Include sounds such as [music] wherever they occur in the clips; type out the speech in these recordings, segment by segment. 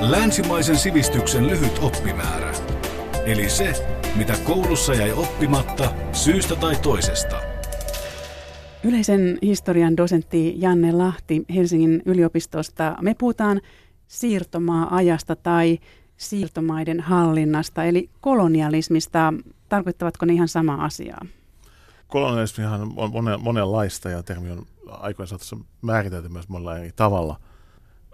Länsimaisen sivistyksen lyhyt oppimäärä. Eli se, mitä koulussa jäi oppimatta syystä tai toisesta. Yleisen historian dosentti Janne Lahti Helsingin yliopistosta. Me puhutaan siirtomaa-ajasta tai siirtomaiden hallinnasta, eli kolonialismista. Tarkoittavatko ne ihan sama asiaa? Kolonialismihan on monenlaista ja termi on aikojen saatossa määritelty myös monella eri tavalla.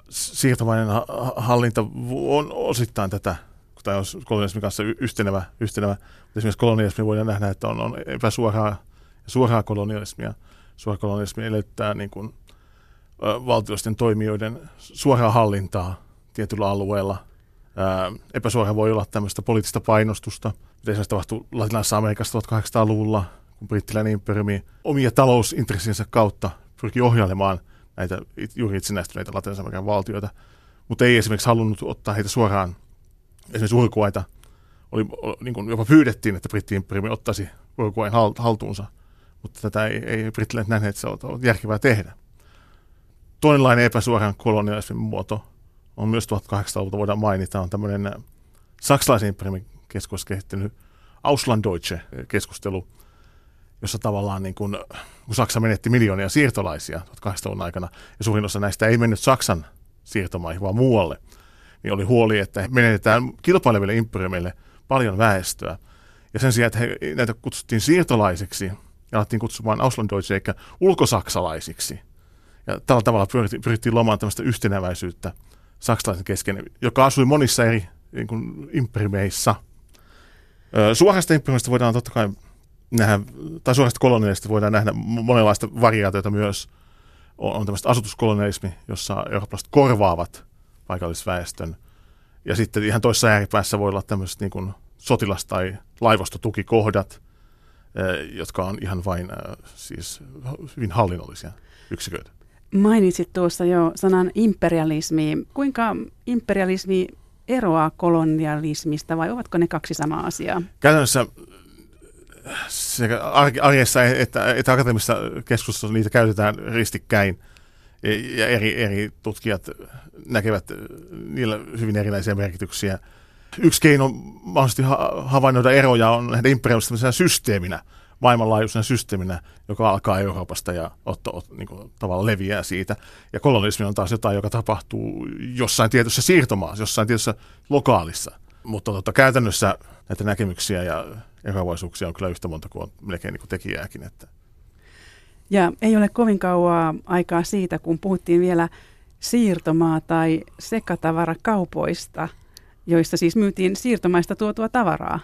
Siirtomainen hallinta on osittain tätä, tai on kolonialismin kanssa yhtenevä, yhtenevä. Esimerkiksi kolonialismi voidaan nähdä, että on, on epäsuoraa suoraa kolonialismia. Suora kolonialismi edellyttää niin kuin, valtioisten toimijoiden suoraa hallintaa tietyllä alueella. Ää, epäsuora voi olla tämmöistä poliittista painostusta, esimerkiksi tapahtui Latinalaisessa Amerikassa 1800-luvulla, kun brittiläinen imperiumi omia talousintressinsä kautta pyrki ohjailemaan näitä juuri itsenäistyneitä Latinalaisen valtioita, mutta ei esimerkiksi halunnut ottaa heitä suoraan, esimerkiksi Uruguaita, oli, niin kuin jopa pyydettiin, että britti-imperiumi ottaisi Uruguain haltuunsa, mutta tätä ei, ei brittiläiset nähneet, että se on järkevää tehdä. Toinenlainen epäsuoran kolonialismin muoto on myös 1800-luvulta voidaan mainita, on tämmöinen saksalaisen imperiumin keskus kehittänyt Auslanddeutsche-keskustelu, jossa tavallaan niin kun, kun Saksa menetti miljoonia siirtolaisia 1800-luvun aikana, ja suurin osa näistä ei mennyt Saksan siirtomaihin, vaan muualle, niin oli huoli, että menetetään kilpaileville imperiumille paljon väestöä. Ja sen sijaan, että he, näitä kutsuttiin siirtolaisiksi, ja alettiin kutsumaan Auslanddeutsche eikä ulkosaksalaisiksi. Ja tällä tavalla pyrittiin, pyrittiin lomaan tämmöistä yhtenäväisyyttä saksalaisen kesken, joka asui monissa eri niin kuin, imperimeissa. Suorasta imperiumista voidaan totta kai nähdä, tai suorasta kolonialista voidaan nähdä monenlaista variaatiota myös. On, on tämmöistä asutuskolonialismi, jossa eurooppalaiset korvaavat paikallisväestön. Ja sitten ihan toisessa ääripäässä voi olla tämmöiset niin kuin sotilas- tai laivastotukikohdat, jotka on ihan vain siis hyvin hallinnollisia yksiköitä. Mainitsit tuossa jo sanan imperialismi. Kuinka imperialismi eroaa kolonialismista vai ovatko ne kaksi samaa asiaa? Käytännössä sekä arjessa että, että akateemisessa keskustelussa niitä käytetään ristikkäin ja eri, eri tutkijat näkevät niillä hyvin erilaisia merkityksiä. Yksi keino mahdollisesti havainnoida eroja on nähdä imperialistisena systeeminä – maailmanlaajuisena systeeminä, joka alkaa Euroopasta ja otto, ot, niin kuin, tavallaan leviää siitä. Ja kolonismi on taas jotain, joka tapahtuu jossain tietyssä siirtomaassa, jossain tietyssä lokaalissa. Mutta tota, käytännössä näitä näkemyksiä ja eroavaisuuksia on kyllä yhtä monta kuin on melkein niin kuin tekijääkin. Että. Ja ei ole kovin kauaa aikaa siitä, kun puhuttiin vielä siirtomaa- tai sekatavarakaupoista, joista siis myytiin siirtomaista tuotua tavaraa.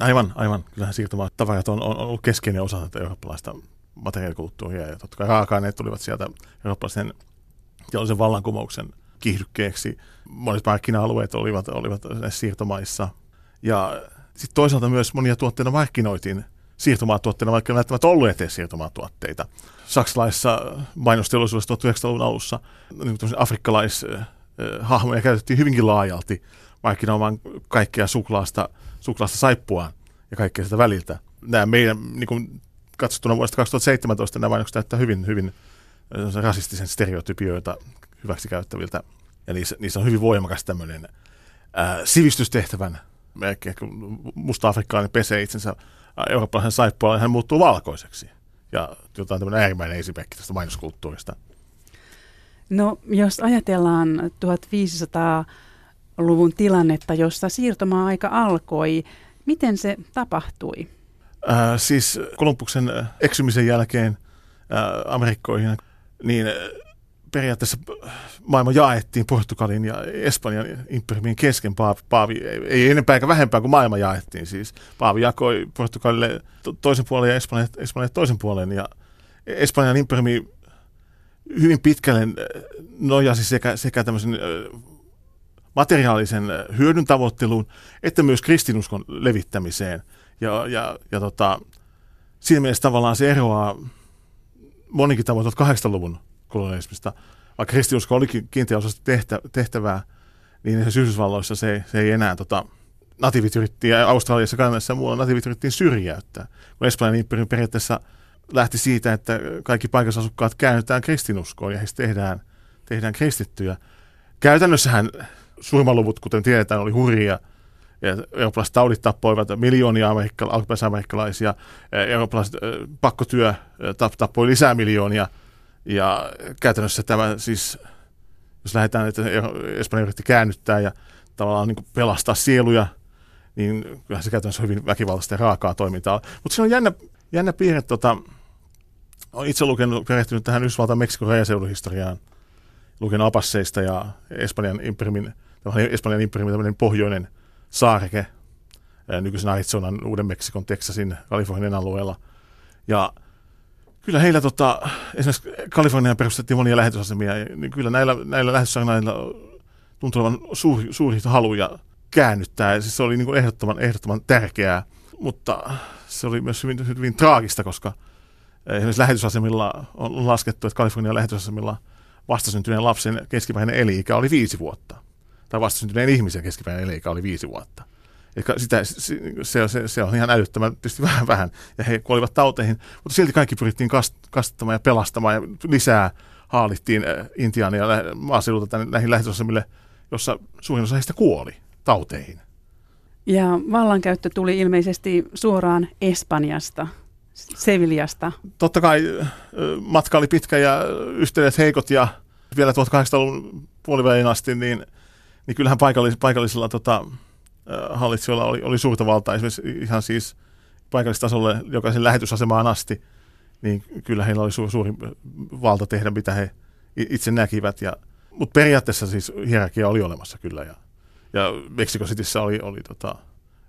Aivan, aivan. Kyllähän siirtomaatavarat on, on ollut keskeinen osa tätä eurooppalaista materiaalikulttuuria. Ja totta kai raaka-aineet tulivat sieltä eurooppalaisen teollisen vallankumouksen kiihdykkeeksi. Monet markkina-alueet olivat, olivat siirtomaissa. Ja sitten toisaalta myös monia tuotteita markkinoitiin siirtomaatuotteina, vaikka ne välttämättä ollut eteen siirtomaatuotteita. Saksalaisessa mainosteollisuudessa 1900-luvun alussa niin afrikkalais-hahmoja käytettiin hyvinkin laajalti markkinoimaan kaikkea suklaasta – suklaasta saippuaan ja kaikkea sitä väliltä. Nämä meidän, niin kuin katsottuna vuodesta 2017, nämä mainokset näyttää hyvin, hyvin rasistisen stereotypioita hyväksi käyttäviltä. Ja niissä, niissä on hyvin voimakas tämmöinen ää, sivistystehtävän merkki. Kun musta-afrikkalainen pesee itsensä eurooppalaisen saippuaan, niin hän muuttuu valkoiseksi. Ja jotain tämmöinen äärimmäinen esimerkki tästä mainoskulttuurista. No, jos ajatellaan 1500 luvun tilannetta, jossa siirtomaa-aika alkoi. Miten se tapahtui? Äh, siis Kolumbuksen eksymisen jälkeen äh, Amerikkoihin, niin periaatteessa maailma jaettiin Portugalin ja Espanjan imperiumin kesken. Paavi, Paavi ei enempää eikä vähempää kuin maailma jaettiin. Siis Paavi jakoi Portugalille to, toisen puolen ja Espanjalle, toisen puolen. Ja Espanjan imperiumi hyvin pitkälle äh, nojasi sekä, sekä tämmöisen äh, materiaalisen hyödyn tavoitteluun, että myös kristinuskon levittämiseen. Ja, ja, ja tota, siinä mielessä tavallaan se eroaa monikin tavoin 80-luvun kolonialismista. Vaikka kristinusko olikin kiinteä osa tehtä, tehtävää, niin Yhdysvalloissa se, se ei enää tota, nativit yrittiin, ja Australiassa, Kanadassa ja muualla nativit yrittiin syrjäyttää. Kun Espanjan imperiumi periaatteessa lähti siitä, että kaikki paikallisasukkaat käännetään kristinuskoon ja heistä tehdään, tehdään kristittyjä. Käytännössähän surmaluvut, kuten tiedetään, oli hurjia. Ja eurooppalaiset taudit tappoivat miljoonia amerikka- alkuperäisamerikkalaisia. Eurooppalaiset pakkotyö tappoi lisää miljoonia. Ja käytännössä tämä siis, jos lähdetään, että Espanja yritti käännyttää ja tavallaan niin pelastaa sieluja, niin kyllähän se käytännössä hyvin väkivaltaista ja raakaa toimintaa. Mutta se on jännä, jännä piirre, tota, olen itse lukenut, perehtynyt tähän Yhdysvaltain Meksikon rajaseudun historiaan, lukenut apasseista ja Espanjan imperimin, Espanjan imperimin tämmöinen pohjoinen saareke, nykyisen Arizonan, Uuden Meksikon, Texasin, Kalifornian alueella. Ja kyllä heillä tota, esimerkiksi Kaliforniaan perustettiin monia lähetysasemia, niin kyllä näillä, näillä lähetysasemilla tuntuu olevan suuri, suuri halu ja käännyttää. Siis se oli niin kuin ehdottoman, ehdottoman tärkeää, mutta se oli myös hyvin, hyvin traagista, koska esimerkiksi lähetysasemilla on laskettu, että Kalifornian lähetysasemilla vastasyntyneen lapsen keskimääräinen eli-ikä oli viisi vuotta. Tai vastasyntyneen ihmisen keskimääräinen eli-ikä oli viisi vuotta. Eli sitä, se, se, se on ihan älyttömän tietysti vähän vähän, ja he kuolivat tauteihin, mutta silti kaikki pyrittiin kast, kastamaan ja pelastamaan, ja lisää haalittiin Intiania maaseudulta tänne näihin lähetysasemille, jossa suurin osa heistä kuoli tauteihin. Ja vallankäyttö tuli ilmeisesti suoraan Espanjasta, Sevillasta. Totta kai matka oli pitkä ja yhteydet heikot ja vielä 1800-luvun puolivälin asti, niin, niin kyllähän paikallis, paikallisilla tota, hallitsijoilla oli, oli suurta valtaa, esimerkiksi ihan siis paikallistasolle jokaisen lähetysasemaan asti, niin kyllä heillä oli su, suuri valta tehdä, mitä he itse näkivät. Ja, mutta periaatteessa siis hierarkia oli olemassa kyllä. Ja, ja Mexico Cityssä oli, oli tota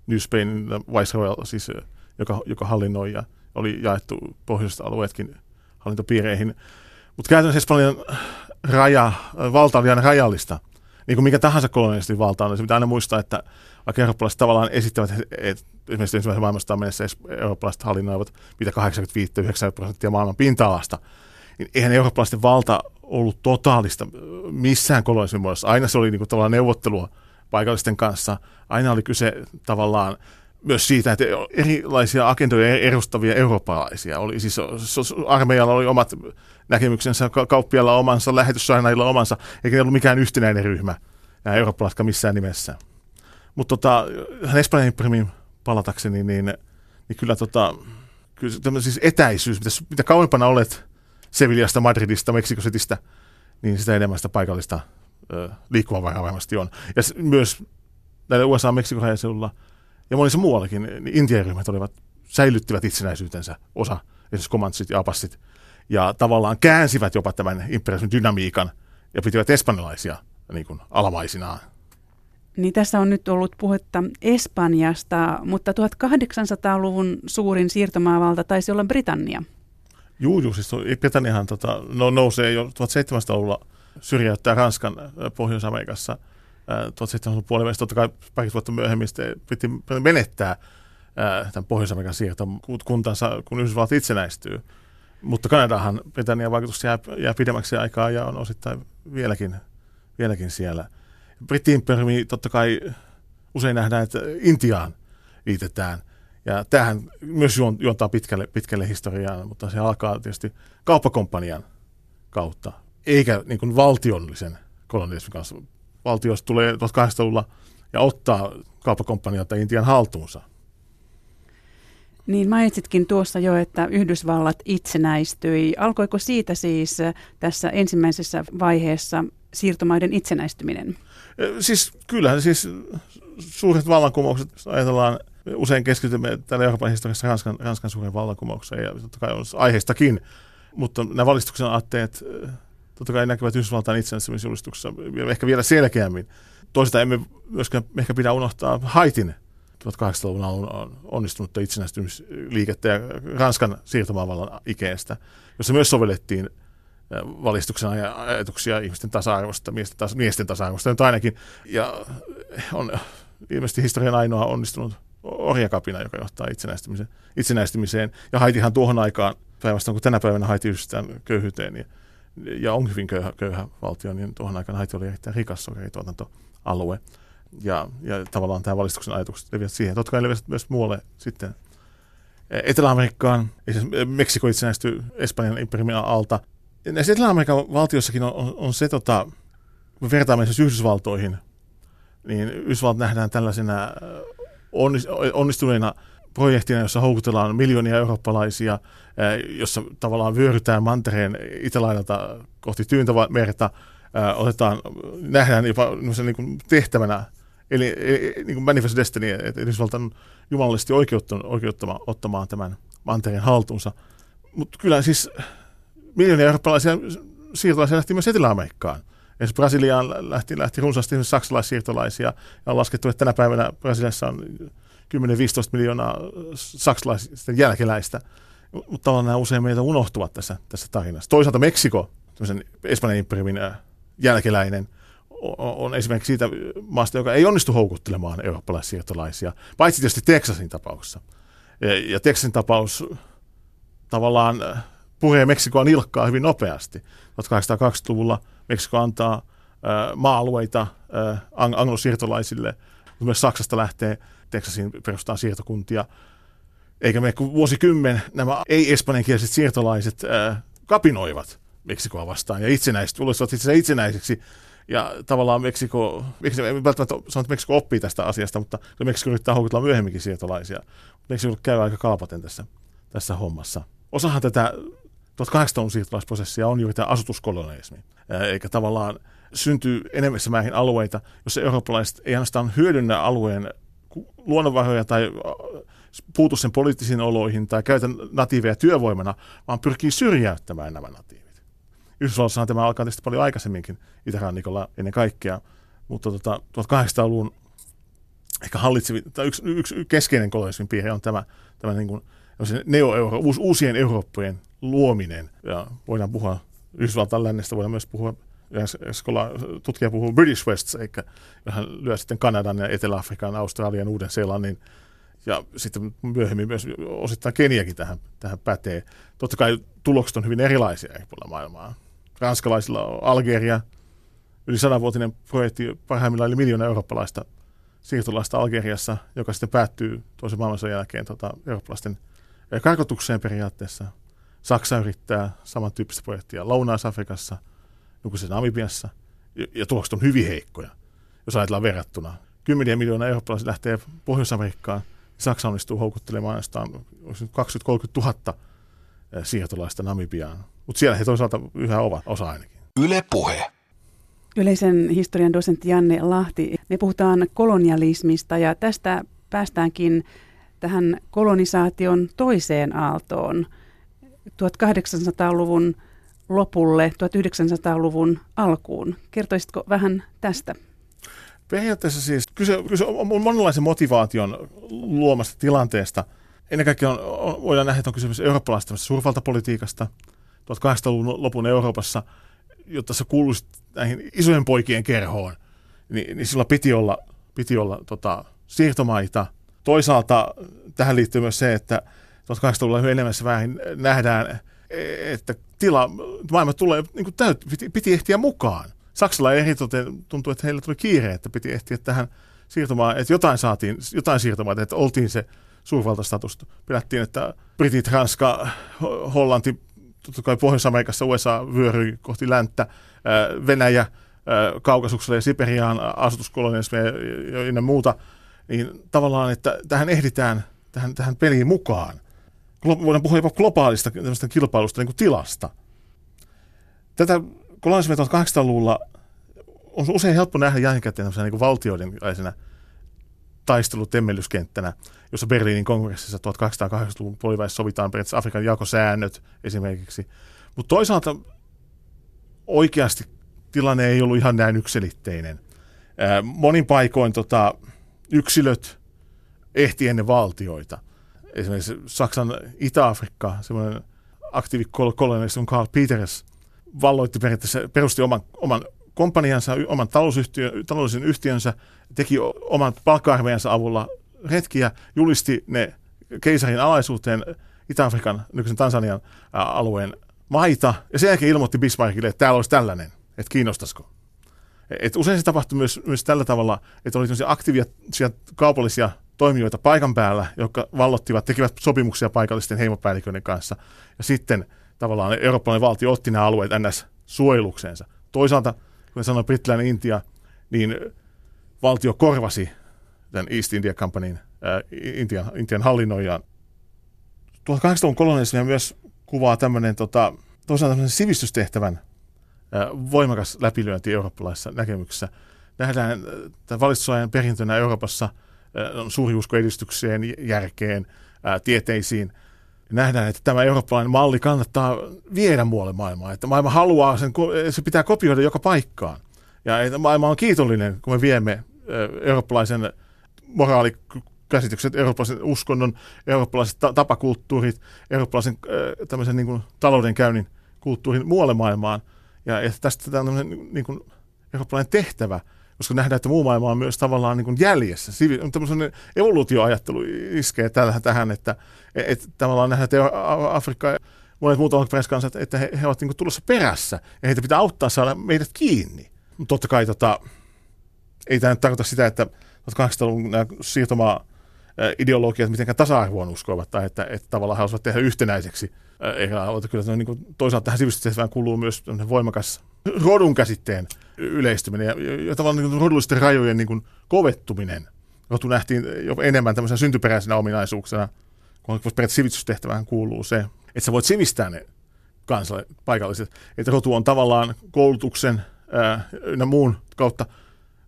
New Spain Viceroy, siis, joka, joka hallinnoi ja oli jaettu pohjoiset alueetkin hallintopiireihin. Mutta käytännössä Espanjan raja, valta oli aina rajallista. Niin kuin mikä tahansa kolonialistin valta on, niin se pitää aina muistaa, että vaikka eurooppalaiset tavallaan esittävät, että esimerkiksi ensimmäisen maailmansodan mennessä eurooppalaiset hallinnoivat mitä 85-90 prosenttia maailman pinta-alasta, niin eihän eurooppalaisten valta ollut totaalista missään kolonialismin muodossa. Aina se oli niin kuin tavallaan neuvottelua paikallisten kanssa. Aina oli kyse tavallaan myös siitä, että erilaisia agendoja edustavia eurooppalaisia oli. Siis armeijalla oli omat näkemyksensä, kauppialla omansa, lähetyssainailla omansa, eikä ne ollut mikään yhtenäinen ryhmä, nämä eurooppalaiset missään nimessä. Mutta tota, Espanjan imprimiin palatakseni, niin, niin kyllä, tota, kyllä siis etäisyys, mitä, mitä kauempana olet Sevillasta, Madridista, Mexico Citystä, niin sitä enemmän sitä paikallista liikkumavaraa varmasti on. Ja myös näillä USA-Meksikon rajaseudulla ja monissa muuallakin, niin Intian ryhmät olivat, säilyttivät itsenäisyytensä, osa, esimerkiksi komantsit ja apassit, ja tavallaan käänsivät jopa tämän imperialismin dynamiikan ja pitivät espanjalaisia niin kuin alamaisinaan. Niin tässä on nyt ollut puhetta Espanjasta, mutta 1800-luvun suurin siirtomaavalta taisi olla Britannia. Juu, juu siis Britanniahan tota, no, nousee jo 1700-luvulla syrjäyttää Ranskan Pohjois-Amerikassa 1700-luvun puolivälistä. Totta kai pari vuotta myöhemmin piti menettää tämän Pohjois-Amerikan siirtokuntansa, kun Yhdysvallat itsenäistyy. Mutta Kanadahan Britannian vaikutus jää, jää pidemmäksi aikaa ja on osittain vieläkin, vieläkin siellä. Britti-imperiumi totta kai usein nähdään, että Intiaan liitetään. Ja tämähän myös juontaa pitkälle, pitkälle historiaan, mutta se alkaa tietysti kauppakomppanian kautta eikä niin kuin valtiollisen kolonialismin kanssa. Valtiosta tulee 1800-luvulla ja ottaa kauppakomppaniota Intian haltuunsa. Niin mainitsitkin tuossa jo, että Yhdysvallat itsenäistyi. Alkoiko siitä siis tässä ensimmäisessä vaiheessa siirtomaiden itsenäistyminen? Siis kyllähän siis suuret vallankumoukset, ajatellaan, usein keskitymme täällä Euroopan historiassa Ranskan, Ranskan suuren vallankumoukseen ja totta kai on aiheistakin, mutta nämä valistuksen aatteet totta kai näkyvät Yhdysvaltain itsenäistymisjulistuksessa ehkä vielä selkeämmin. Toisaalta emme myöskään ehkä pidä unohtaa Haitin 1800-luvun alun onnistunutta itsenäistymisliikettä ja Ranskan siirtomaavallan ikeestä, jossa myös sovellettiin valistuksen ajatuksia ihmisten tasa-arvosta, miesten, tasa, miesten tasa-arvosta nyt ainakin. Ja on ilmeisesti historian ainoa onnistunut orjakapina, joka johtaa itsenäistymiseen. itsenäistymiseen. Ja Haitihan tuohon aikaan, päinvastoin kuin tänä päivänä Haiti yhdistetään köyhyyteen, niin ja on hyvin köyhä, köyhä valtio, niin tuohon aikaan Haiti oli erittäin rikas sokerituotantoalue. Ja, ja tavallaan tämä valistuksen ajatukset leviävät siihen. Totta kai leviävät myös muualle sitten Etelä-Amerikkaan, Meksiko itsenäistyi Espanjan imperiumin alta. Näissä Etelä-Amerikan valtiossakin on, on, on se, tota, siis Yhdysvaltoihin, niin Yhdysvallat nähdään tällaisena onnistuneena projektina, jossa houkutellaan miljoonia eurooppalaisia, jossa tavallaan vyörytään mantereen itälaidalta kohti Tyyntämerta, otetaan, nähdään jopa niin kuin tehtävänä, eli niin kuin manifest destiny, että Yhdysvallat on jumalallisesti oikeuttama ottamaan tämän mantereen haltuunsa. Mutta kyllä siis miljoonia eurooppalaisia siirtolaisia lähti myös Etelä-Amerikkaan. Esimerkiksi Brasiliaan lähti, lähti runsaasti saksalaissiirtolaisia, ja on laskettu, että tänä päivänä Brasiliassa on 10-15 miljoonaa saksalaisten jälkeläistä, mutta tavallaan nämä usein meitä unohtuvat tässä, tässä tarinassa. Toisaalta Meksiko, Espanjan imperiumin äh, jälkeläinen, on esimerkiksi siitä maasta, joka ei onnistu houkuttelemaan eurooppalaissiirtolaisia, paitsi tietysti Teksasin tapauksessa. Ja, Teksasin tapaus tavallaan äh, puree Meksikoa nilkkaa hyvin nopeasti. 1820-luvulla Meksiko antaa äh, maa-alueita äh, anglosiirtolaisille, mutta myös Saksasta lähtee Teksasin perustaa siirtokuntia. Eikä me vuosikymmen nämä ei-espanjankieliset siirtolaiset äh, kapinoivat Meksikoa vastaan ja itsenäiset, ulottuvat itse itsenäiseksi. Ja tavallaan Meksiko, Meksiko ei välttämättä sano, että Meksiko oppii tästä asiasta, mutta Meksiko yrittää houkutella myöhemminkin siirtolaisia. Meksiko käy aika kalpaten tässä, tässä hommassa. Osahan tätä 1800-luvun siirtolaisprosessia on juuri tämä asutuskolonialismi. Eikä tavallaan syntyy enemmässä määrin alueita, joissa eurooppalaiset ei ainoastaan hyödynnä alueen luonnonvaroja tai puutu sen poliittisiin oloihin tai käytä natiiveja työvoimana, vaan pyrkii syrjäyttämään nämä natiivit. Yhdysvalloissahan tämä alkaa tietysti paljon aikaisemminkin itärannikolla ennen kaikkea, mutta tota, 1800-luvun ehkä hallitsevi, tai yksi, yksi keskeinen kolonialismin piirre on tämä, tämä niin kuin, neo uusien Eurooppojen luominen. Ja voidaan puhua Yhdysvaltain lännestä, voidaan myös puhua Eskola, tutkija puhuu British West, eikä hän lyö sitten Kanadan ja Etelä-Afrikan, Australian, Uuden-Seelannin ja sitten myöhemmin myös osittain Keniakin tähän, tähän pätee. Totta kai tulokset on hyvin erilaisia eri puolilla maailmaa. Ranskalaisilla on Algeria, yli sanavuotinen projekti, parhaimmillaan oli miljoona eurooppalaista siirtolaista Algeriassa, joka sitten päättyy toisen maailmansodan jälkeen tota, eurooppalaisten karkotukseen periaatteessa. Saksa yrittää samantyyppistä projektia Lounais-Afrikassa – nykyisessä Namibiassa, ja, ja tulokset on hyvin heikkoja, jos ajatellaan verrattuna. Kymmeniä miljoonaa eurooppalaisia lähtee Pohjois-Amerikkaan, Saksa onnistuu houkuttelemaan ainoastaan 20-30 000 siirtolaista Namibiaan. Mutta siellä he toisaalta yhä ovat, osa ainakin. Yle Puhe. Yleisen historian dosentti Janne Lahti. Me puhutaan kolonialismista ja tästä päästäänkin tähän kolonisaation toiseen aaltoon. 1800-luvun lopulle 1900-luvun alkuun. Kertoisitko vähän tästä? Periaatteessa siis kyse, kyse on monenlaisen motivaation luomasta tilanteesta. Ennen kaikkea on, on, voidaan nähdä, että on kysymys eurooppalaisesta suurvaltapolitiikasta 1800-luvun lopun Euroopassa, jotta se kuuluisi näihin isojen poikien kerhoon, niin, niin sillä piti olla, piti olla tota, siirtomaita. Toisaalta tähän liittyy myös se, että 1800-luvulla hyvin enemmän väärin nähdään, että tila, maailma tulee, niin kuin täyt, piti, piti ehtiä mukaan. Saksalla eritoten tuntuu, että heillä tuli kiire, että piti ehtiä tähän siirtomaan, että jotain saatiin, jotain siirtomaan, että oltiin se suurvaltastatus. Pelättiin, että Britit, Ranska, Hollanti, totta kai Pohjois-Amerikassa USA vyöryi kohti länttä, Venäjä, Kaukasukselle ja Siperiaan asutuskolonialismia ja ynnä muuta, niin tavallaan, että tähän ehditään tähän, tähän peliin mukaan voidaan puhua jopa globaalista kilpailusta niin kuin tilasta. Tätä kolonialismia 1800-luvulla on usein helppo nähdä jälkikäteen niin valtioiden taistelutemmellyskenttänä, jossa Berliinin kongressissa 1880-luvun puolivälissä sovitaan periaatteessa Afrikan jakosäännöt esimerkiksi. Mutta toisaalta oikeasti tilanne ei ollut ihan näin yksilitteinen. Monin paikoin tota, yksilöt ehti ennen valtioita – esimerkiksi Saksan Itä-Afrikka, semmoinen aktiivikolonialisti Karl Peters, valloitti periaatteessa, perusti oman, oman komppaniansa, oman taloudellisen yhtiönsä, teki oman palkka avulla retkiä, julisti ne keisarin alaisuuteen Itä-Afrikan, nykyisen Tansanian alueen maita, ja sen jälkeen ilmoitti Bismarckille, että täällä olisi tällainen, että kiinnostaisiko. Et usein se tapahtui myös, myös tällä tavalla, että oli aktiivisia kaupallisia toimijoita paikan päällä, jotka vallottivat, tekivät sopimuksia paikallisten heimopäälliköiden kanssa. Ja sitten tavallaan eurooppalainen valtio otti nämä alueet ns. suojelukseensa. Toisaalta, kuten sanoin, brittiläinen Intia, niin valtio korvasi tämän East India Companyn ää, Intian, Intian hallinnoijan. 1800-luvun kolonialismia myös kuvaa tämmöinen tota, toisaalta tämmöinen sivistystehtävän ää, voimakas läpilyönti eurooppalaisessa näkemyksessä. Nähdään tämän valistusajan perintönä Euroopassa on suuri usko edistykseen, järkeen, ää, tieteisiin. Nähdään, että tämä eurooppalainen malli kannattaa viedä muualle maailmaan. Että maailma haluaa sen, se pitää kopioida joka paikkaan. Ja että maailma on kiitollinen, kun me viemme eurooppalaisen moraalikäsitykset, eurooppalaisen uskonnon, eurooppalaiset tapakulttuurit, eurooppalaisen tämmöisen niin kuin, taloudenkäynnin kulttuurin muualle maailmaan. Ja, ja tästä tämä on niin kuin, eurooppalainen tehtävä, koska nähdään, että muu maailma on myös tavallaan niin kuin jäljessä. Tämmöinen evoluutioajattelu iskee tällä, tähän, että, että tavallaan nähdään, että Afrikka ja monet muut alkuperäiskansat, että he, he ovat niin kuin tulossa perässä ja heitä pitää auttaa saada meidät kiinni. Totta kai tota, ei tämä nyt tarkoita sitä, että 1800-luvun siirtomaa ideologiat mitenkään tasa-arvoon uskovat tai että, että tavallaan haluaisivat tehdä yhtenäiseksi. Ole kyllä niin kuin, toisaalta tähän sivistystehtävään kuuluu myös voimakas rodun käsitteen yleistyminen ja, ja tavallaan niin rodullisten rajojen niin kuin kovettuminen. Rotu nähtiin jo enemmän tämmöisenä syntyperäisenä ominaisuuksena, kun periaatteessa sivistystehtävään kuuluu se, että sä voit sivistää ne kansalle paikalliset. Että rotu on tavallaan koulutuksen ja muun kautta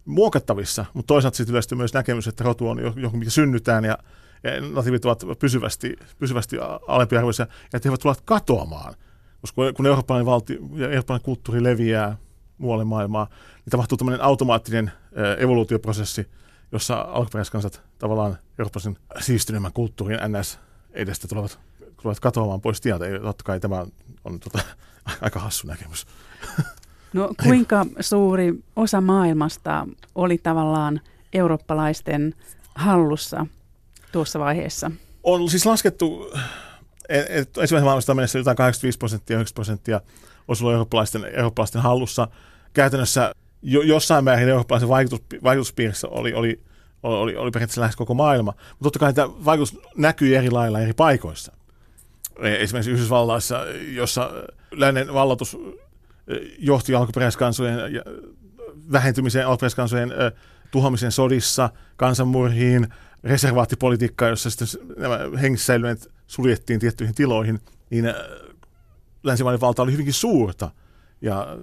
muokattavissa, mutta toisaalta sitten yleistyy myös näkemys, että rotu on joku, mikä synnytään ja, ja natiivit ovat pysyvästi, pysyvästi alempiarvoisia ja että he eivät tule katoamaan. Koska kun eurooppalainen, valti, ja eurooppalainen kulttuuri leviää muualle maailmaa, niin tapahtuu tämmöinen automaattinen evoluutioprosessi, jossa alkuperäiskansat tavallaan eurooppalaisen siistyneemmän kulttuurin NS edestä tulevat, tulevat katoamaan pois tieltä. Ja totta kai tämä on tota, [laughs] aika hassu näkemys. No kuinka suuri osa maailmasta oli tavallaan eurooppalaisten hallussa tuossa vaiheessa? On siis laskettu, ensimmäisen maailmasta mennessä jotain 85 prosenttia, 90 prosenttia olisi ollut eurooppalaisten, eurooppalaisten hallussa. Käytännössä jo, jossain määrin eurooppalaisen vaikutus, vaikutuspiirissä oli, oli, oli, oli periaatteessa lähes koko maailma. Mutta totta kai tämä vaikutus näkyy eri lailla eri paikoissa. Esimerkiksi Yhdysvalloissa, jossa lännen vallatus johti alkuperäiskansojen vähentymiseen, alkuperäiskansojen tuhoamiseen sodissa, kansanmurhiin, reservaattipolitiikkaa, jossa sitten nämä hengissä säilyneet suljettiin tiettyihin tiloihin, niin länsimainen valta oli hyvinkin suurta. Ja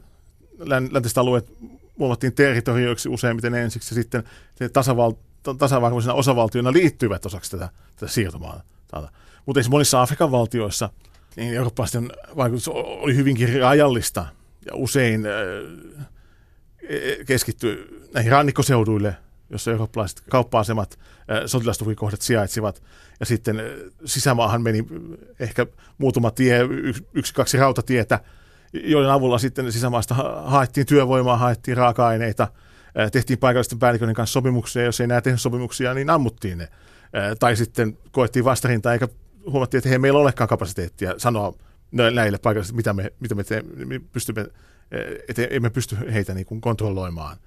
läntiset alueet muovattiin territorioiksi useimmiten ensiksi, ja sitten tasaval- tasavarvoisena osavaltioina liittyivät osaksi tätä, tätä siirtomaata. Mutta monissa Afrikan valtioissa niin eurooppalaisten vaikutus oli hyvinkin rajallista – ja usein äh, e, keskittyy näihin rannikkoseuduille, jossa eurooppalaiset kauppa-asemat, sotilastukikohdat sijaitsivat. Ja sitten sisämaahan meni ehkä muutama tie, yksi, kaksi rautatietä, joiden avulla sitten sisämaasta haettiin työvoimaa, haettiin raaka-aineita, tehtiin paikallisten päälliköiden kanssa sopimuksia, jos ei näe tehnyt sopimuksia, niin ammuttiin ne. Tai sitten koettiin vastarintaa, eikä huomattiin, että hei, meillä ei olekaan kapasiteettia sanoa näille paikallisille, mitä me, mitä me, te, me pystymme, että emme pysty heitä niin kuin kontrolloimaan.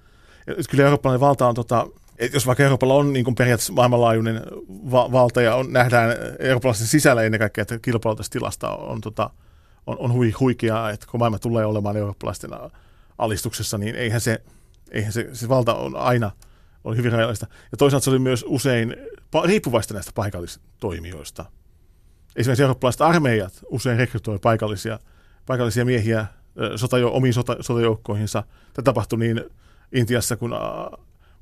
Ja kyllä eurooppalainen valta on, tota, että jos vaikka Euroopalla on niin periaatteessa maailmanlaajuinen va- valta ja on, nähdään eurooppalaisen sisällä ennen kaikkea, että kilpailu tästä tilasta on, tota, on, on hui, huikeaa, että kun maailma tulee olemaan eurooppalaisten alistuksessa, niin eihän se, eihän se, se valta on aina oli hyvin rajallista. Ja toisaalta se oli myös usein riippuvaista näistä paikallistoimijoista esimerkiksi eurooppalaiset armeijat usein rekrytoi paikallisia, paikallisia miehiä sotajo, omiin sota, sotajoukkoihinsa. Tämä tapahtui niin Intiassa kuin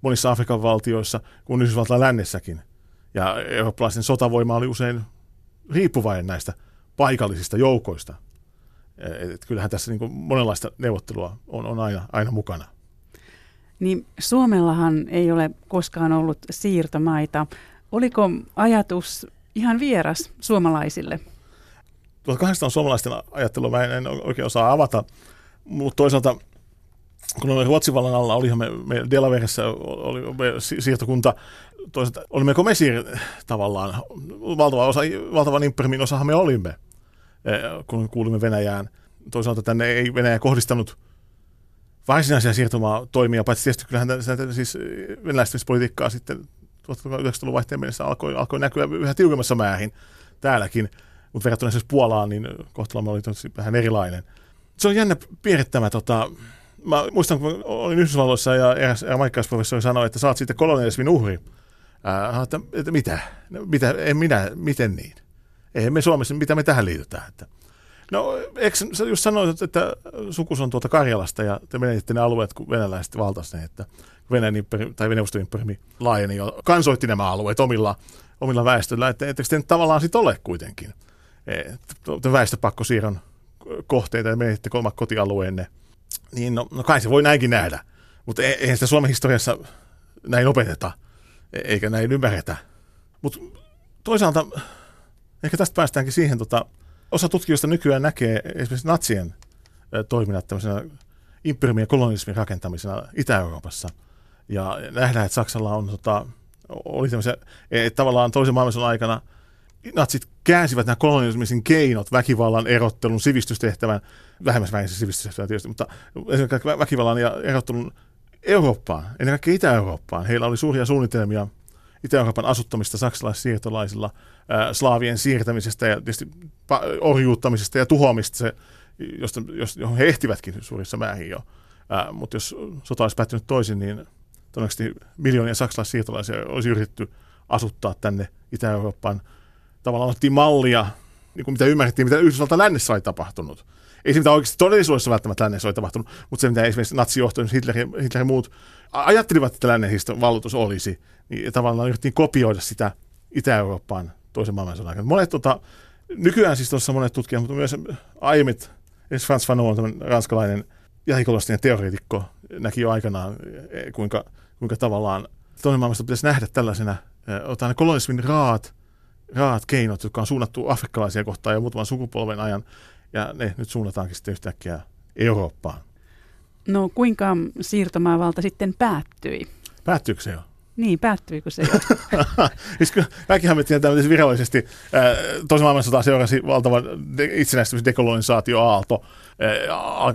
monissa Afrikan valtioissa kuin Yhdysvaltain lännessäkin. Ja eurooppalaisten sotavoima oli usein riippuvainen näistä paikallisista joukoista. Et kyllähän tässä niin monenlaista neuvottelua on, on aina, aina mukana. Niin Suomellahan ei ole koskaan ollut siirtomaita. Oliko ajatus ihan vieras suomalaisille? 1800 suomalaisten ajattelua mä en, en oikein osaa avata, mutta toisaalta kun oli Ruotsin vallan alla, olihan me, me Delaveressa oli me siirtokunta, toisaalta olimme komesiir tavallaan, valtava, osa, valtavan imperimin osahan me olimme, eh, kun kuulimme Venäjään. Toisaalta tänne ei Venäjä kohdistanut varsinaisia siirtomaa toimia, paitsi tietysti kyllähän siis venäläistymispolitiikkaa sitten 1990-luvun vaihteen mennessä alkoi, alkoi näkyä yhä tiukemmassa määrin täälläkin, mutta verrattuna siis Puolaan, niin kohtalomme oli vähän erilainen. Se on jännä piirre tämä tota, mä muistan, kun olin Yhdysvalloissa ja eräs maikkausprofessori sanoi, että saat sitten kolonialismin uhri. Ää, että, että mitä? No, mitä? En minä, miten niin? Ei me Suomessa, mitä me tähän liitytään? Että, no, eikö sä just sanoit, että sukus on tuolta Karjalasta ja te menette ne alueet, kun venäläiset valtasivat ne, että Venäjän imperi, tai Veneuvostojen laajeni jo, kansoitti nämä alueet omilla, omilla väestöllä, että etteikö te tavallaan sitten ole kuitenkin e, väestöpakkosiirron kohteita ja menette kolmat kotialueenne, niin no, no kai se voi näinkin nähdä, mutta e, eihän sitä Suomen historiassa näin opeteta, e, eikä näin ymmärretä. Mutta toisaalta ehkä tästä päästäänkin siihen, tota, osa tutkijoista nykyään näkee esimerkiksi natsien toiminnat tämmöisenä imperiumin ja kolonismin rakentamisena Itä-Euroopassa – ja nähdään, että Saksalla on, tota, oli tämmöisiä, että tavallaan toisen maailmansodan aikana natsit käänsivät nämä kolonialismin keinot, väkivallan, erottelun, sivistystehtävän, vähemmässä vähemmässä sivistystehtävän tietysti, mutta esimerkiksi väkivallan ja erottelun Eurooppaan, ennen kaikkea Itä-Eurooppaan. Heillä oli suuria suunnitelmia Itä-Euroopan asuttamista saksalaissiirtolaisilla, ää, slaavien siirtämisestä ja tietysti orjuuttamisesta ja tuhoamista, se, josta, johon he ehtivätkin suurissa määrin jo. Ää, mutta jos sota olisi päättynyt toisin, niin todennäköisesti miljoonia saksalaissiirtolaisia olisi yritetty asuttaa tänne Itä-Eurooppaan. Tavallaan otettiin mallia, niin kuin mitä ymmärrettiin, mitä Yhdysvaltain lännessä oli tapahtunut. Ei se, mitä oikeasti todellisuudessa välttämättä lännessä oli tapahtunut, mutta se, mitä esimerkiksi natsijohto, Hitler, Hitler ja muut ajattelivat, että lännen valloitus olisi, niin tavallaan yritettiin kopioida sitä Itä-Eurooppaan toisen maailmansodan aikana. Monet, tota, nykyään siis tuossa monet tutkijat, mutta myös aiemmin, esimerkiksi Frans Fanon, ranskalainen jälkikolostinen teoreetikko, näki jo aikanaan, kuinka kuinka tavallaan toinen maailmasta pitäisi nähdä tällaisena, otetaan ne kolonismin raat, raat keinot, jotka on suunnattu afrikkalaisia kohtaan jo muutaman sukupolven ajan, ja ne nyt suunnataankin sitten yhtäkkiä Eurooppaan. No kuinka siirtomaavalta sitten päättyi? Päättyykö se jo? Niin, päättyykö se jo? [laughs] siis me tiedetään virallisesti. Toisen maailmansota seurasi valtava itsenäistymisen dekolonisaatioaalto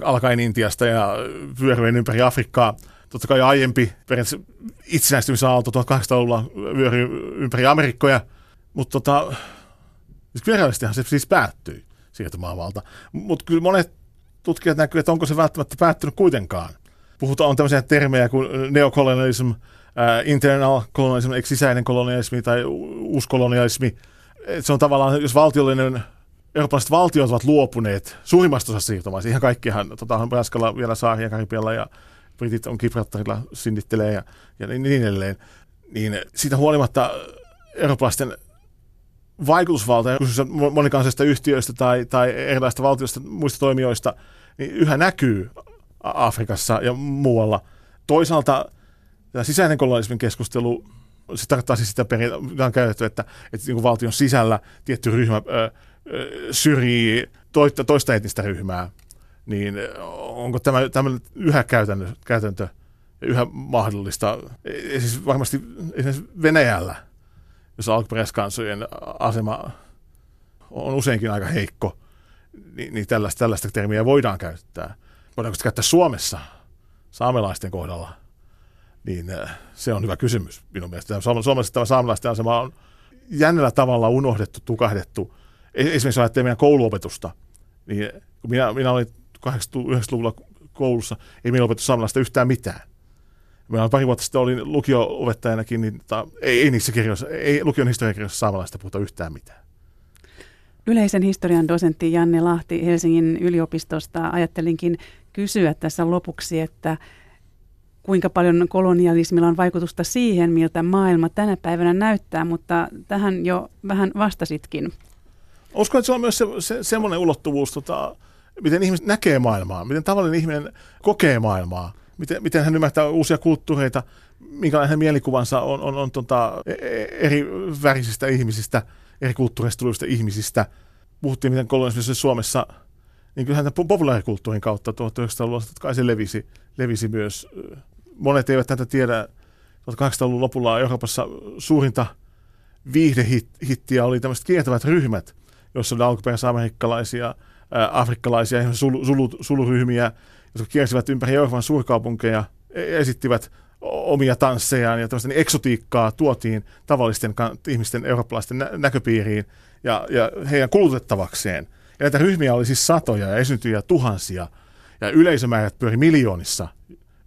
alkaen Intiasta ja vyöryen ympäri Afrikkaa – totta kai aiempi itsenäistymisaalto 1800-luvulla vyöri ympäri Amerikkoja, mutta tota, siis virallisestihan se siis päättyi siirtomaavalta. Mutta kyllä monet tutkijat näkyvät, että onko se välttämättä päättynyt kuitenkaan. Puhutaan on tämmöisiä termejä kuin neokolonialism, uh, internal colonialism, eli sisäinen kolonialismi tai uuskolonialismi. se on tavallaan, jos valtiollinen eurooppalaiset valtiot ovat luopuneet suurimmasta osasta siirtomaista. Ihan kaikkihan, tota, Ranskalla vielä saaria Karibialla ja britit on Gibraltarilla sinnittelee ja, ja niin, niin edelleen, niin siitä huolimatta eurooppalaisten vaikutusvalta monikansallisista yhtiöistä tai, tai erilaisista valtioista, muista toimijoista, niin yhä näkyy Afrikassa ja muualla. Toisaalta tämä sisäinen kolonialismin keskustelu, se tarkoittaa siis sitä periaatteessa, on käytetty, että, että niin valtion sisällä tietty ryhmä ö, syrjii toista, toista etnistä ryhmää niin onko tämä tämmöinen yhä käytäntö, käytäntö yhä mahdollista? Ja siis varmasti esimerkiksi Venäjällä, jos alkuperäiskansojen asema on useinkin aika heikko, niin, niin tällaista, tällaista termiä voidaan käyttää. Voidaanko sitä käyttää Suomessa saamelaisten kohdalla? Niin se on hyvä kysymys minun mielestä. Suomessa tämä saamelaisten asema on jännällä tavalla unohdettu, tukahdettu. E-, esimerkiksi ajattelee meidän kouluopetusta. Niin kun minä, minä olin 80-90-luvulla koulussa ei meillä opetettu saamelaista yhtään mitään. Meillä pari vuotta sitten olin lukio-opettajanakin, niin ta, ei, ei niissä kirjoissa, ei lukion historiakirjoissa saamelaista puhuta yhtään mitään. Yleisen historian dosentti Janne Lahti Helsingin yliopistosta ajattelinkin kysyä tässä lopuksi, että kuinka paljon kolonialismilla on vaikutusta siihen, miltä maailma tänä päivänä näyttää, mutta tähän jo vähän vastasitkin. Uskon, että se on myös se, se, semmoinen ulottuvuus, tota, miten ihmiset näkee maailmaa, miten tavallinen ihminen kokee maailmaa, miten, miten hän ymmärtää uusia kulttuureita, minkälainen mielikuvansa on, on, on tota, e, e, eri värisistä ihmisistä, eri kulttuureista tulevista ihmisistä. Puhuttiin, miten kolonialismissa Suomessa, niin kyllähän tämän populaarikulttuurin kautta 1900-luvulla kai se levisi, levisi myös. Monet eivät tätä tiedä. 1800-luvun lopulla Euroopassa suurinta viihdehittiä oli tämmöiset kiertävät ryhmät, joissa oli alkuperäisamerikkalaisia – afrikkalaisia sulu, sulu, suluryhmiä, jotka kiersivät ympäri Euroopan suurkaupunkeja, e, esittivät omia tanssejaan ja tämmöistä eksotiikkaa tuotiin tavallisten ihmisten eurooppalaisten nä- näköpiiriin ja, ja heidän kulutettavakseen. Ja näitä ryhmiä oli siis satoja ja esiintyjä tuhansia. Ja yleisömäärät pyöri miljoonissa,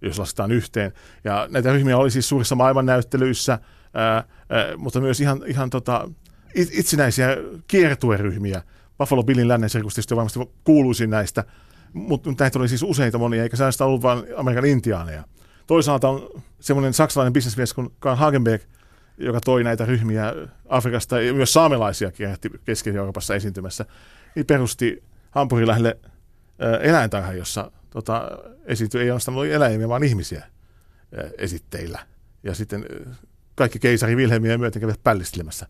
jos lasketaan yhteen. Ja näitä ryhmiä oli siis suurissa maailmannäyttelyissä, ää, ää, mutta myös ihan, ihan tota, itsenäisiä kiertueryhmiä. Buffalo Billin lännen sirkus varmasti kuuluisin näistä, mutta näitä oli siis useita monia, eikä sellaista ollut vain Amerikan intiaaneja. Toisaalta on semmoinen saksalainen bisnesmies kuin Karl Hagenberg, joka toi näitä ryhmiä Afrikasta ja myös saamelaisia kierrätti Keski-Euroopassa esiintymässä, niin perusti Hampurin lähelle eläintarha, jossa tota, esiintyi ei ainoastaan eläimiä, vaan ihmisiä esitteillä. Ja sitten kaikki keisari Wilhelmiä myöten kävivät pällistelemässä,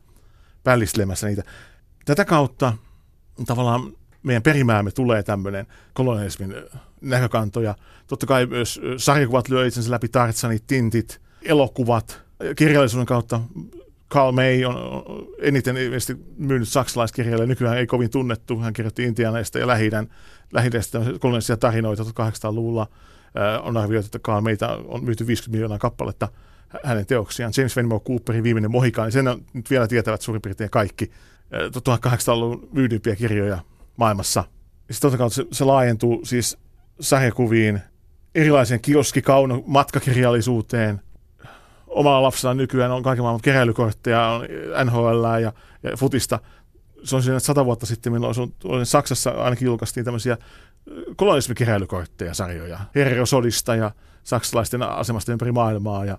pällistelemässä niitä. Tätä kautta tavallaan meidän perimäämme tulee tämmöinen kolonialismin näkökantoja. Totta kai myös sarjakuvat lyö itsensä läpi, Tarzanit, Tintit, elokuvat, kirjallisuuden kautta Karl May on eniten myynyt saksalaiskirjailija, nykyään ei kovin tunnettu. Hän kirjoitti Intianeista ja lähidän, lähidästä kolmannisia tarinoita 1800-luvulla. On arvioitu, että Karl Mayta on myyty 50 miljoonaa kappaletta hänen teoksiaan. James Fenimore Cooperin viimeinen Mohikaani, sen on, nyt vielä tietävät suurin piirtein kaikki 1800-luvun myydympiä kirjoja maailmassa. Sitten totta se, se laajentuu siis sarjakuviin, erilaiseen kioskikauno matkakirjallisuuteen. Omalla lapsella nykyään on kaiken maailman keräilykortteja, on NHL ja, ja futista. Se on siinä sata vuotta sitten, milloin on Saksassa ainakin julkaistiin tämmöisiä kolonialismikeräilykortteja, sarjoja. Herrosodista ja saksalaisten asemasta ympäri maailmaa. Ja,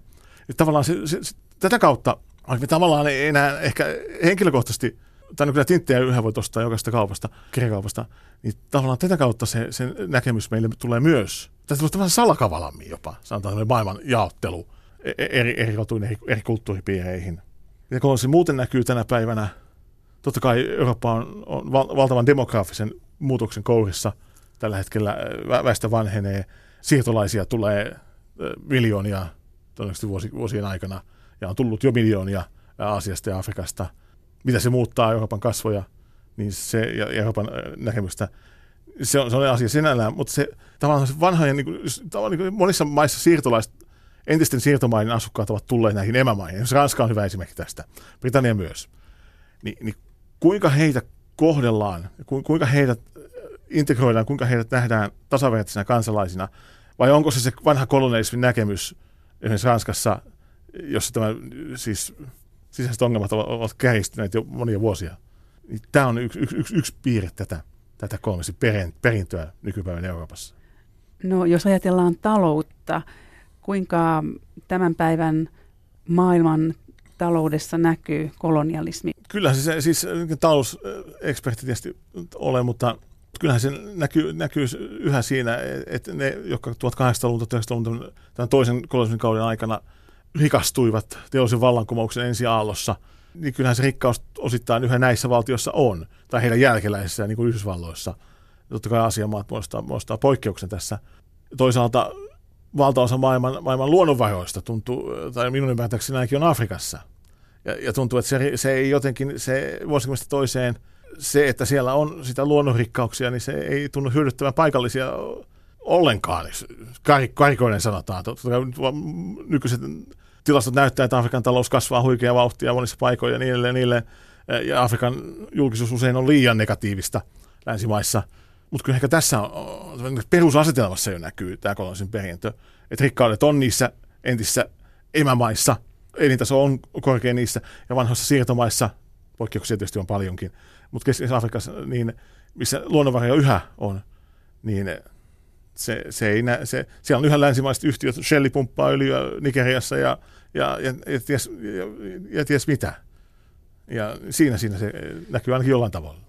ja tavallaan se, se, se, tätä kautta, me tavallaan ei enää ehkä henkilökohtaisesti – tai no kyllä tinttejä yhä voi ostaa jokaista kaupasta, kirjakaupasta, niin tavallaan tätä kautta se, se näkemys meille tulee myös. Tästä tulee vähän salakavalammin jopa, sanotaan maailman jaottelu e, e, eri, eri rotuin, eri, eri kulttuuripiireihin. Ja kun se muuten näkyy tänä päivänä, totta kai Eurooppa on, on valtavan demografisen muutoksen kourissa tällä hetkellä, väestö vanhenee, siirtolaisia tulee miljoonia todennäköisesti vuosi, vuosien aikana, ja on tullut jo miljoonia Aasiasta ja Afrikasta – mitä se muuttaa Euroopan kasvoja niin se, ja Euroopan näkemystä, se on, se on asia sinällään, mutta se tavallaan se vanhojen, niin kuin, tavallaan niin kuin monissa maissa siirtolaiset, entisten siirtomaiden asukkaat ovat tulleet näihin emämaihin. Esimerkiksi Ranska on hyvä esimerkki tästä, Britannia myös. Ni, niin kuinka heitä kohdellaan, kuinka heidät integroidaan, kuinka heidät nähdään tasavertaisina kansalaisina, vai onko se se vanha kolonialismin näkemys esimerkiksi Ranskassa, jossa tämä siis sisäiset ongelmat ovat kärjistyneet jo monia vuosia. Niin tämä on yksi, yksi, yksi, yksi piirre tätä, tätä kolmesti perintöä nykypäivän Euroopassa. No jos ajatellaan taloutta, kuinka tämän päivän maailman taloudessa näkyy kolonialismi? Kyllä se siis talousekspertti tietysti ole, mutta kyllähän se näkyy, näkyy yhä siinä, että ne, jotka 1800-luvun, 1900-luvun tämän toisen kolonialismin kauden aikana – rikastuivat teollisen vallankumouksen ensiaallossa, niin kyllähän se rikkaus osittain yhä näissä valtioissa on, tai heidän jälkeläisissä, niin kuin Yhdysvalloissa. Totta kai asiamaat muodostaa, muodostaa poikkeuksen tässä. Toisaalta valtaosa maailman, maailman luonnonvaroista tuntuu, tai minun ymmärtääkseni ainakin on Afrikassa. Ja, ja tuntuu, että se, se ei jotenkin, se vuosikymmenestä toiseen, se, että siellä on sitä luonnonrikkauksia, niin se ei tunnu hyödyttävän paikallisia ollenkaan, karikoinen sanotaan. Nykyiset tilastot näyttää, että Afrikan talous kasvaa huikea vauhtia monissa paikoissa ja niin edelleen, niin edelleen. Ja Afrikan julkisuus usein on liian negatiivista länsimaissa. Mutta kyllä ehkä tässä on, perusasetelmassa jo näkyy tämä kolonisen perintö. Että rikkaudet on niissä entisissä emämaissa, elintaso on korkea niissä, ja vanhoissa siirtomaissa, poikkeuksia tietysti on paljonkin, mutta Keski-Afrikassa, niin missä luonnonvaroja yhä on, niin se, se ei nä, se, siellä on yhä länsimaiset yhtiöt, Shell pumppaa öljyä Nigeriassa ja, ja, ja, ja, ties, ja, ja ties mitä. Ja siinä, siinä se näkyy ainakin jollain tavalla.